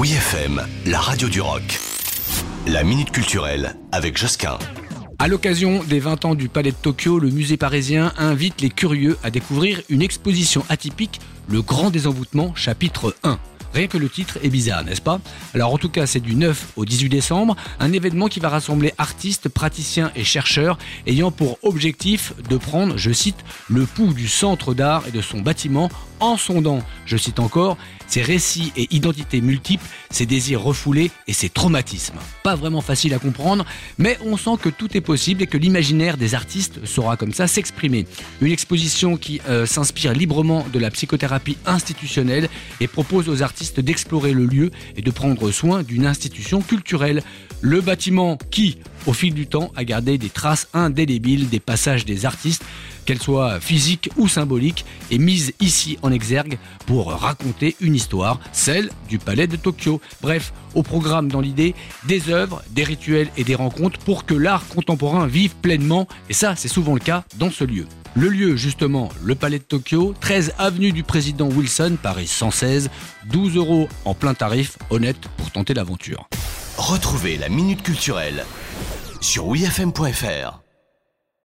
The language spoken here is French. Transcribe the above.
Oui FM, la radio du rock. La minute culturelle avec Josquin. À l'occasion des 20 ans du Palais de Tokyo, le musée parisien invite les curieux à découvrir une exposition atypique, Le Grand Désenvoûtement, chapitre 1. Rien que le titre est bizarre, n'est-ce pas? Alors en tout cas, c'est du 9 au 18 décembre, un événement qui va rassembler artistes, praticiens et chercheurs ayant pour objectif de prendre, je cite, le pouls du centre d'art et de son bâtiment en sondant, je cite encore, ses récits et identités multiples, ses désirs refoulés et ses traumatismes. Pas vraiment facile à comprendre, mais on sent que tout est possible et que l'imaginaire des artistes saura comme ça s'exprimer. Une exposition qui euh, s'inspire librement de la psychothérapie institutionnelle et propose aux artistes d'explorer le lieu et de prendre soin d'une institution culturelle. Le bâtiment qui, au fil du temps, a gardé des traces indélébiles des passages des artistes, qu'elles soient physiques ou symboliques, est mise ici en exergue pour raconter une histoire, celle du palais de Tokyo. Bref, au programme dans l'idée, des œuvres, des rituels et des rencontres pour que l'art contemporain vive pleinement, et ça c'est souvent le cas dans ce lieu. Le lieu, justement, le Palais de Tokyo, 13 avenue du Président Wilson, Paris 116, 12 euros en plein tarif, honnête pour tenter l'aventure. Retrouvez la minute culturelle sur wifm.fr.